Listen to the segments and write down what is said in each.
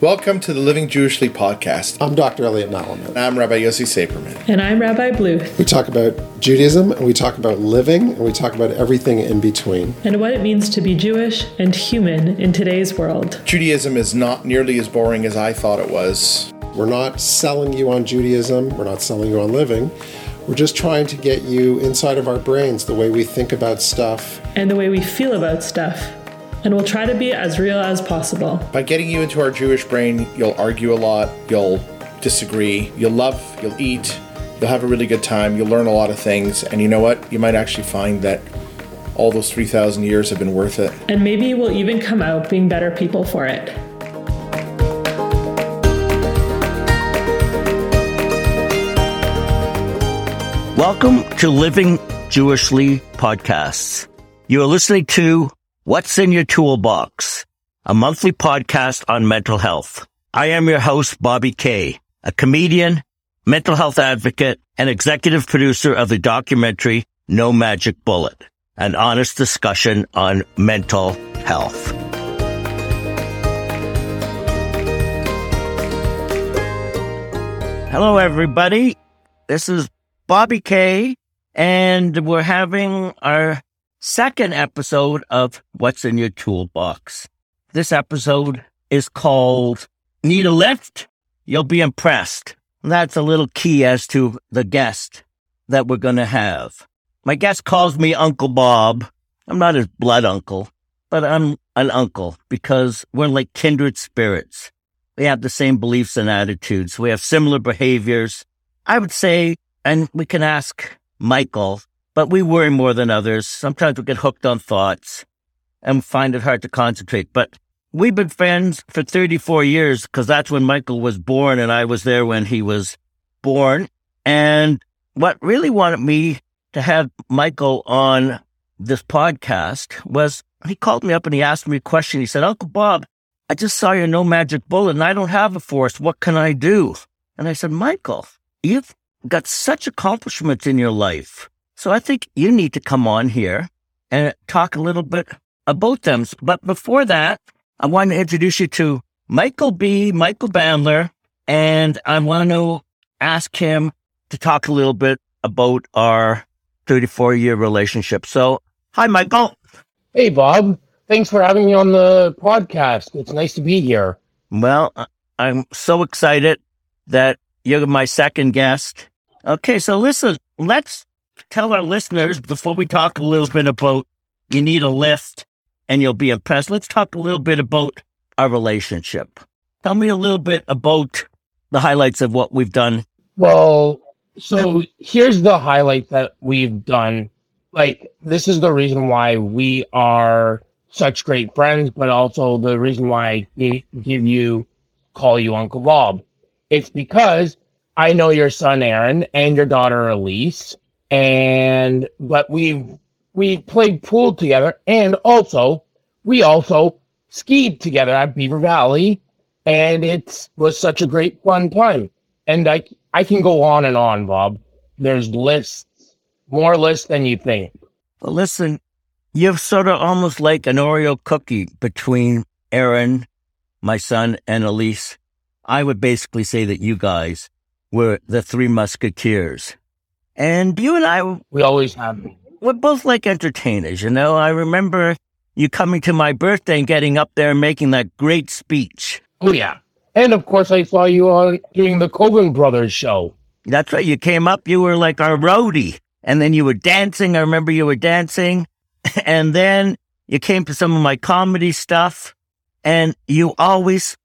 Welcome to the Living Jewishly podcast. I'm Dr. Elliot Malamet. I'm Rabbi Yossi Saperman. And I'm Rabbi Bluth. We talk about Judaism and we talk about living and we talk about everything in between. And what it means to be Jewish and human in today's world. Judaism is not nearly as boring as I thought it was. We're not selling you on Judaism, we're not selling you on living. We're just trying to get you inside of our brains, the way we think about stuff, and the way we feel about stuff and we'll try to be as real as possible. By getting you into our Jewish brain, you'll argue a lot, you'll disagree, you'll love, you'll eat, you'll have a really good time, you'll learn a lot of things, and you know what? You might actually find that all those 3,000 years have been worth it. And maybe we'll even come out being better people for it. Welcome to Living Jewishly Podcasts. You are listening to What's in Your Toolbox? A monthly podcast on mental health. I am your host, Bobby Kay, a comedian, mental health advocate, and executive producer of the documentary No Magic Bullet, an honest discussion on mental health. Hello, everybody. This is Bobby Kay, and we're having our second episode of What's in Your Toolbox. This episode is called Need a Lift? You'll be impressed. That's a little key as to the guest that we're going to have. My guest calls me Uncle Bob. I'm not his blood uncle, but I'm an uncle because we're like kindred spirits. We have the same beliefs and attitudes. We have similar behaviors. I would say, and we can ask Michael but we worry more than others. Sometimes we get hooked on thoughts and find it hard to concentrate. But we've been friends for 34 years because that's when Michael was born and I was there when he was born. And what really wanted me to have Michael on this podcast was he called me up and he asked me a question. He said, Uncle Bob, I just saw your no magic bullet and I don't have a force. What can I do? And I said, Michael, you've got such accomplishments in your life. So I think you need to come on here and talk a little bit about them. But before that, I want to introduce you to Michael B. Michael Bandler, and I want to ask him to talk a little bit about our 34 year relationship. So, hi, Michael. Hey, Bob. Thanks for having me on the podcast. It's nice to be here. Well, I'm so excited that you're my second guest. Okay, so listen, let's tell our listeners before we talk a little bit about you need a lift and you'll be impressed. Let's talk a little bit about our relationship. Tell me a little bit about the highlights of what we've done. Well, so here's the highlight that we've done. Like, this is the reason why we are such great friends, but also the reason why I give you, call you Uncle Bob. It's because I know your son Aaron and your daughter Elise, and but we we played pool together, and also we also skied together at Beaver Valley, and it was such a great fun time. And I I can go on and on, Bob. There's lists, more lists than you think. Well, listen, you're sort of almost like an Oreo cookie between Aaron, my son, and Elise. I would basically say that you guys were the three musketeers. And you and I, we always have. We're both like entertainers, you know. I remember you coming to my birthday and getting up there and making that great speech. Oh yeah, and of course I saw you on doing the Coen Brothers show. That's right. You came up. You were like our roadie, and then you were dancing. I remember you were dancing, and then you came to some of my comedy stuff, and you always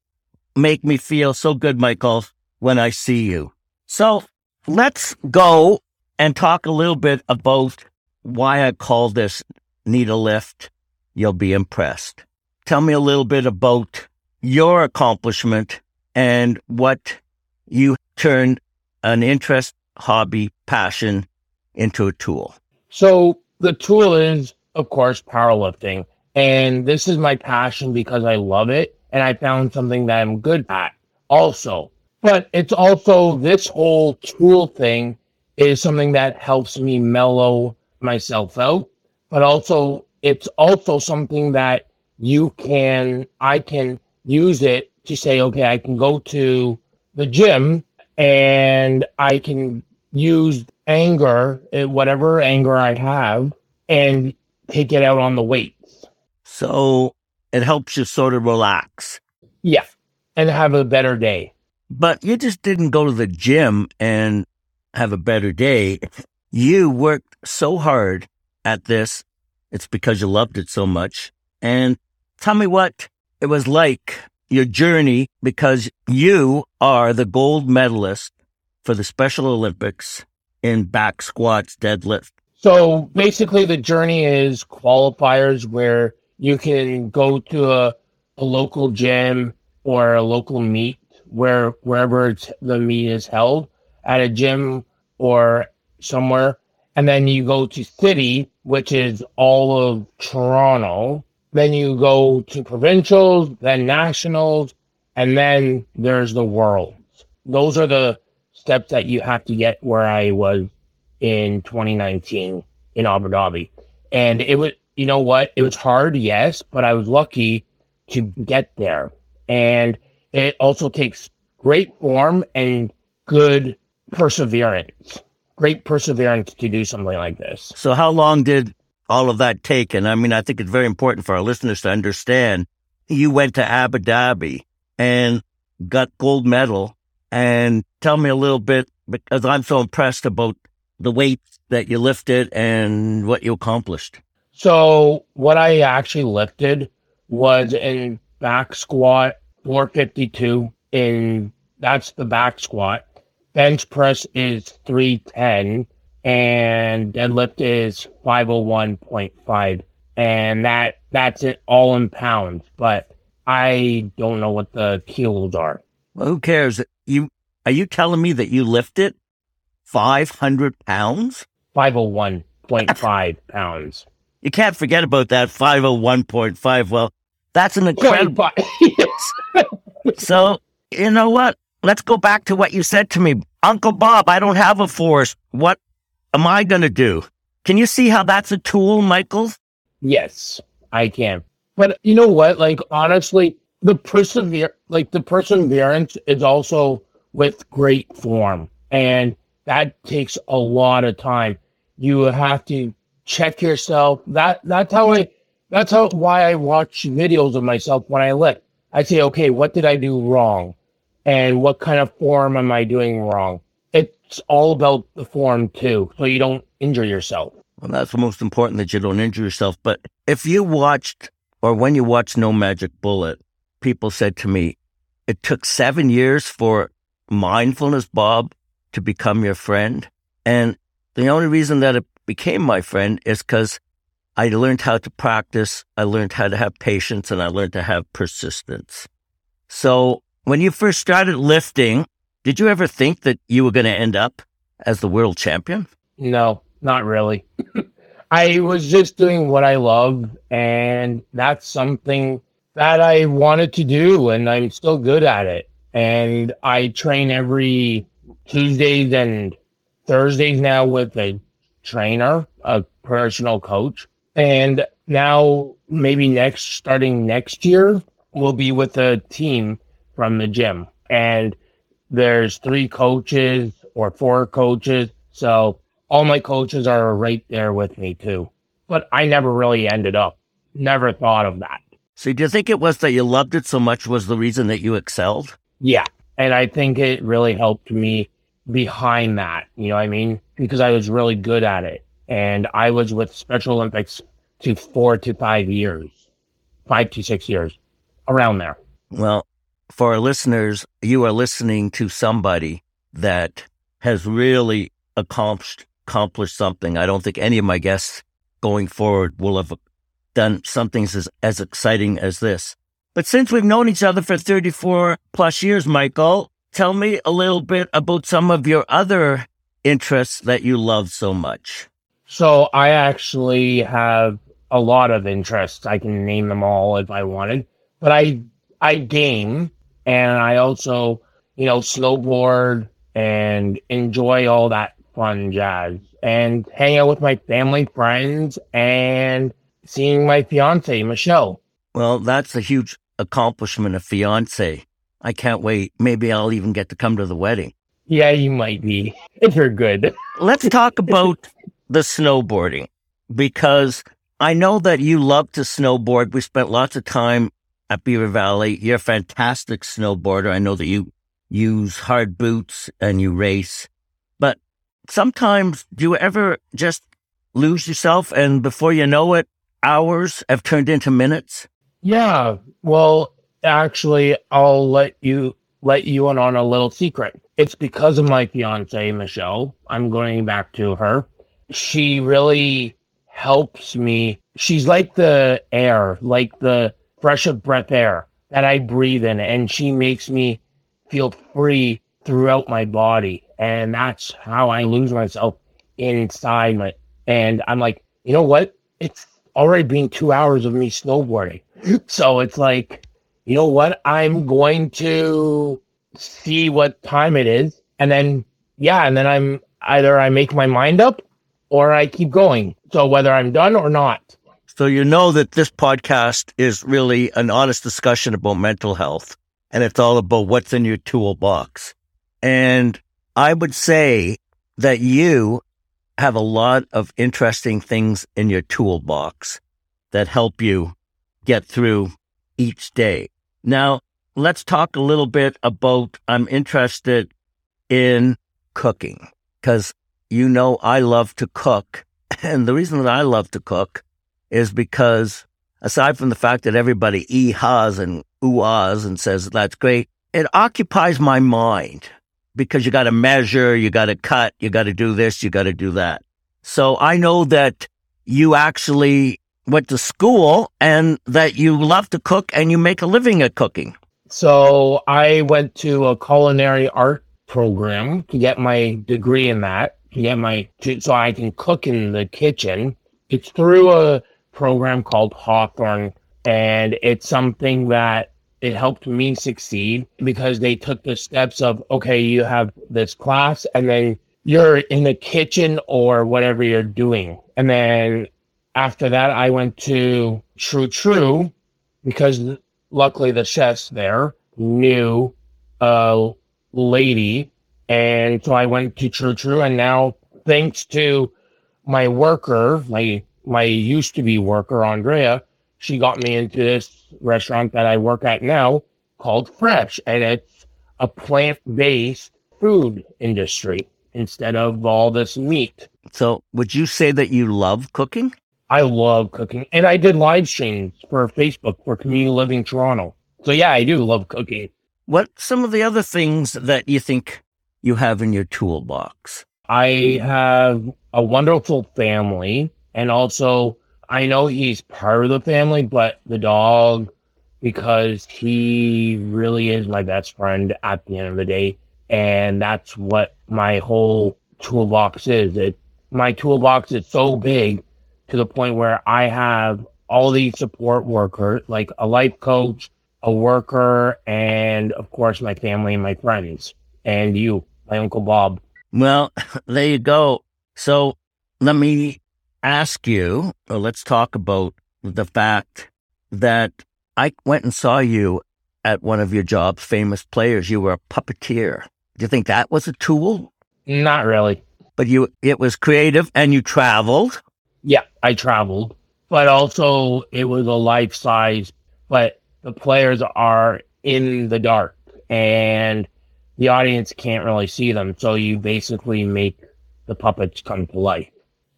make me feel so good, Michael, when I see you. So let's go and talk a little bit about why I call this Need a Lift. You'll be impressed. Tell me a little bit about your accomplishment and what you turned an interest, hobby, passion into a tool. So the tool is, of course, powerlifting. And this is my passion because I love it. And I found something that I'm good at also. But it's also this whole tool thing is something that helps me mellow myself out, but also it's also something that you can, I can use it to say, okay, I can go to the gym and I can use anger, eh, whatever anger I have, and take it out on the weights. So it helps you sort of relax. Yeah. And have a better day. But you just didn't go to the gym and have a better day. You worked so hard at this. It's because you loved it so much. And tell me what it was like your journey because you are the gold medalist for the Special Olympics in back squats, deadlift. So basically, the journey is qualifiers where you can go to a, a local gym or a local meet where wherever the meet is held at a gym or somewhere, and then you go to city, which is all of Toronto. Then you go to provincials, then nationals, and then there's the world. Those are the steps that you have to get where I was in 2019 in Abu Dhabi. And it was, you know what? It was hard, yes, but I was lucky to get there. And it also takes great form and good perseverance. Great perseverance to do something like this. So, how long did all of that take? And I mean, I think it's very important for our listeners to understand you went to Abu Dhabi and got gold medal. And tell me a little bit because I'm so impressed about the weight that you lifted and what you accomplished. So, what I actually lifted was a back squat 452 in that's the back squat. Bench press is 310 and deadlift is 501.5 and that that's it all in pounds, but I don't know what the kilos are. Well, who cares? You are you telling me that you lifted 500 pounds? 501.5 pounds. You can't forget about that 501.5. Well, that's an incredible. yes. so, you know what? Let's go back to what you said to me. Uncle Bob, I don't have a force. What am I going to do? Can you see how that's a tool, Michael? Yes, I can. But you know what? Like honestly, the persever like the perseverance is also with great form. And that takes a lot of time. You have to check yourself. That that's how I that's how why I watch videos of myself when I lift. I say, okay, what did I do wrong? And what kind of form am I doing wrong? It's all about the form too, so you don't injure yourself. Well, that's the most important that you don't injure yourself. But if you watched or when you watched No Magic Bullet, people said to me, it took seven years for mindfulness, Bob, to become your friend. And the only reason that it became my friend is because I learned how to practice. I learned how to have patience and I learned to have persistence. So when you first started lifting, did you ever think that you were going to end up as the world champion? No, not really. I was just doing what I love, and that's something that I wanted to do, and I'm still good at it. And I train every Tuesdays and Thursdays now with a trainer, a personal coach. And now, maybe next, starting next year, we'll be with a team from the gym. And there's three coaches or four coaches. So all my coaches are right there with me too. But I never really ended up, never thought of that. So do you think it was that you loved it so much was the reason that you excelled? Yeah. And I think it really helped me behind that. You know what I mean? Because I was really good at it. And I was with Special Olympics to four to five years, five to six years, around there. Well, for our listeners, you are listening to somebody that has really accomplished accomplished something. I don't think any of my guests going forward will have done something as, as exciting as this. But since we've known each other for 34 plus years, Michael, tell me a little bit about some of your other interests that you love so much. So I actually have a lot of interests. I can name them all if I wanted, but I I game and I also, you know, snowboard and enjoy all that fun jazz and hang out with my family, friends, and seeing my fiance, Michelle. Well, that's a huge accomplishment, a fiance. I can't wait. Maybe I'll even get to come to the wedding. Yeah, you might be if you're good. Let's talk about the snowboarding because I know that you love to snowboard. We spent lots of time at Beaver Valley. You're a fantastic snowboarder. I know that you use hard boots and you race, but sometimes do you ever just lose yourself and before you know it, hours have turned into minutes? Yeah. Well, actually, I'll let you let you in on a little secret. It's because of my fiance, Michelle. I'm going back to her. She really helps me. She's like the air, like the fresh of breath air that I breathe in, and she makes me feel free throughout my body. And that's how I lose myself inside my. And I'm like, you know what? It's already been two hours of me snowboarding. So it's like, you know what? I'm going to see what time it is. And then, yeah, and then I'm either I make my mind up or I keep going. So whether I'm done or not. So you know that this podcast is really an honest discussion about mental health and it's all about what's in your toolbox. And I would say that you have a lot of interesting things in your toolbox that help you get through each day. Now, let's talk a little bit about I'm interested in cooking because you know I love to cook. And the reason that I love to cook is because aside from the fact that everybody ee-haws and ooh-ahs and says that's great, it occupies my mind because you got to measure, you got to cut, you got to do this, you got to do that. So I know that you actually went to school and that you love to cook and you make a living at cooking. So I went to a culinary art program to get my degree in that, to get my, so I can cook in the kitchen. It's through a program called Hawthorne and it's something that it helped me succeed because they took the steps of, okay, you have this class and then you're in the kitchen or whatever you're doing. And then after that, I went to True True because luckily the chefs there knew a lady. And so I went to True True. And now, thanks to my worker, my, my used to be worker, Andrea, she got me into this restaurant that I work at now called Fresh. And it's a plant based food industry instead of all this meat. So would you say that you love cooking? I love cooking. And I did live streams for Facebook for Community Living Toronto. So yeah, I do love cooking. What some of the other things that you think you have in your toolbox? I have a wonderful family and also I know he's part of the family, but the dog because he really is my best friend at the end of the day. And that's what my whole toolbox is. It my toolbox is so big to the point where I have all these support workers, like a life coach, a worker, and of course my family and my friends, and you, my Uncle Bob. Well, there you go. So let me ask you, or let's talk about the fact that I went and saw you at one of your jobs, famous players. You were a puppeteer. Do you think that was a tool? Not really. But you, it was creative and you traveled. Yeah, I traveled, but also it was a life size, but the players are in the dark and the audience can't really see them. So you basically make the puppets come to life.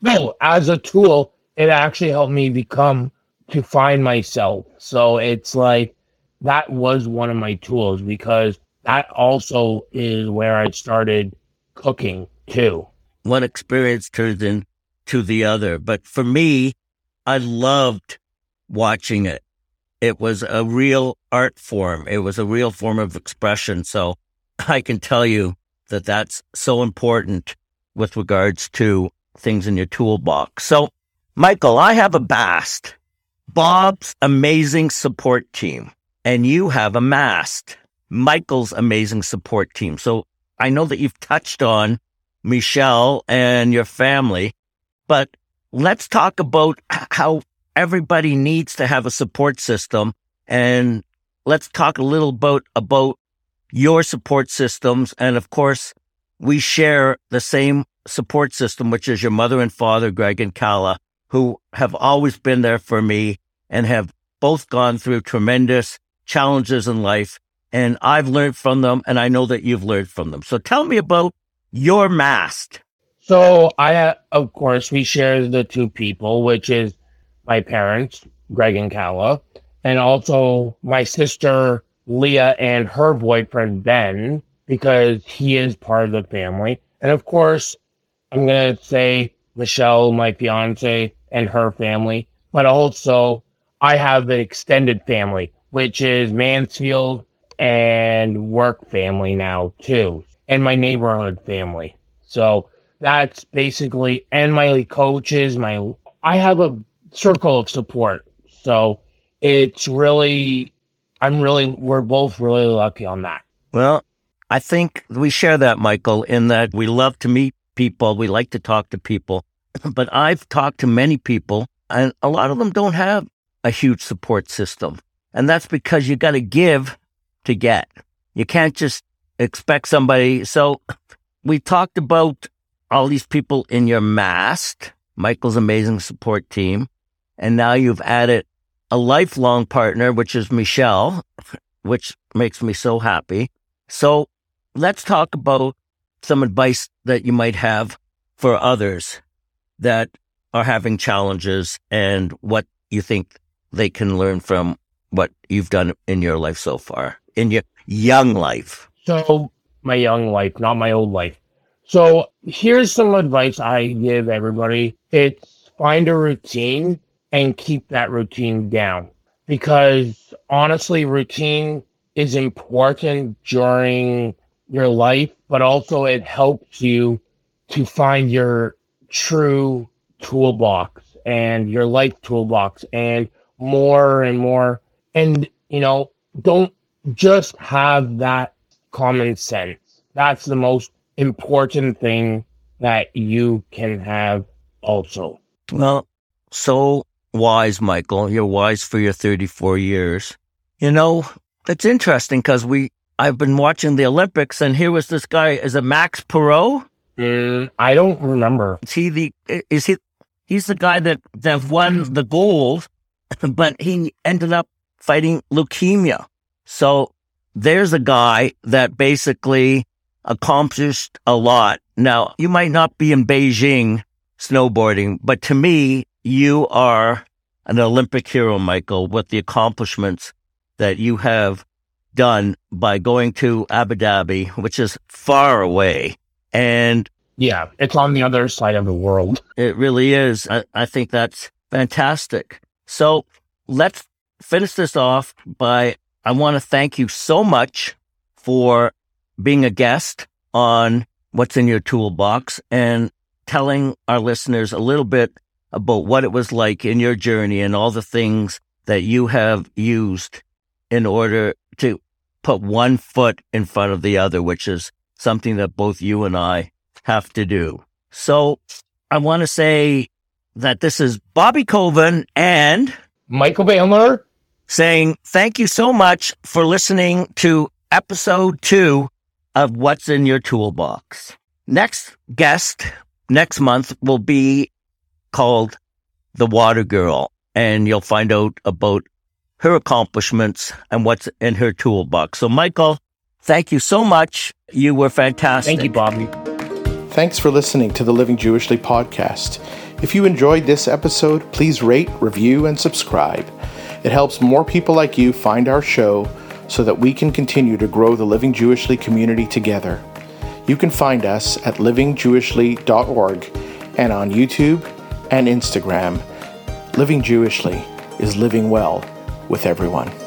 No, as a tool, it actually helped me become to find myself. So it's like that was one of my tools because that also is where I started cooking too. One experience turns into the other. But for me, I loved watching it. It was a real art form. It was a real form of expression. So I can tell you that that's so important with regards to things in your toolbox. So, Michael, I have a BAST, Bob's amazing support team, and you have a MAST, Michael's amazing support team. So I know that you've touched on Michelle and your family, but let's talk about how everybody needs to have a support system. And let's talk a little bit about your support systems. And of course, we share the same support system, which is your mother and father, Greg and Kala, who have always been there for me and have both gone through tremendous challenges in life. And I've learned from them, and I know that you've learned from them. So tell me about your mast. So I, of course, we share the two people, which is my parents, Greg and Kala, and also my sister Leah and her boyfriend Ben, because he is part of the family. And of course, I'm gonna say Michelle, my fiance, and her family, but also I have an extended family, which is Mansfield and work family now too, and my neighborhood family. So that's basically, and my coaches, my, I have a circle of support. So it's really, I'm really, we're both really lucky on that. Well, I think we share that, Michael, in that we love to meet people. We like to talk to people. But I've talked to many people, and a lot of them don't have a huge support system. And that's because you got to give to get. You can't just expect somebody. So we talked about all these people in your mast, Michael's amazing support team. And now you've added a lifelong partner, which is Michelle, which makes me so happy. So let's talk about some advice that you might have for others that are having challenges and what you think they can learn from what you've done in your life so far, in your young life. So, my young life, not my old life. So, here's some advice I give everybody it's find a routine and keep that routine down because honestly, routine is important during your life, but also it helps you to find your true toolbox and your life toolbox and more and more. And, you know, don't just have that common sense. That's the most important thing that you can have also. Well, so wise, Michael. You're wise for your 34 years. You know, it's interesting because we, I've been watching the Olympics and here was this guy, is it Max Parrot? Mm, I don't remember. Is he the, is he, he's the guy that, that won the gold, but he ended up fighting leukemia. So there's a guy that basically accomplished a lot. Now, you might not be in Beijing snowboarding, but to me, you are an Olympic hero, Michael, with the accomplishments that you have done by going to Abu Dhabi, which is far away. And yeah, it's on the other side of the world. It really is. I, I think that's fantastic. So let's finish this off by I want to thank you so much for being a guest on What's in Your Toolbox and telling our listeners a little bit about what it was like in your journey and all the things that you have used in order to put one foot in front of the other, which is something that both you and I have to do. So I want to say that this is Bobby Coven and Michael Bandler saying thank you so much for listening to episode two of What's in Your Toolbox. Next guest next month will be called The Water Girl, and you'll find out about her accomplishments and what's in her toolbox. So, Michael, thank you so much. You were fantastic. Thank you, Bobby. Thanks for listening to the Living Jewishly podcast. If you enjoyed this episode, please rate, review, and subscribe. It helps more people like you find our show so that we can continue to grow the Living Jewishly community together. You can find us at livingjewishly.org and on YouTube and Instagram. Living Jewishly is living well with everyone.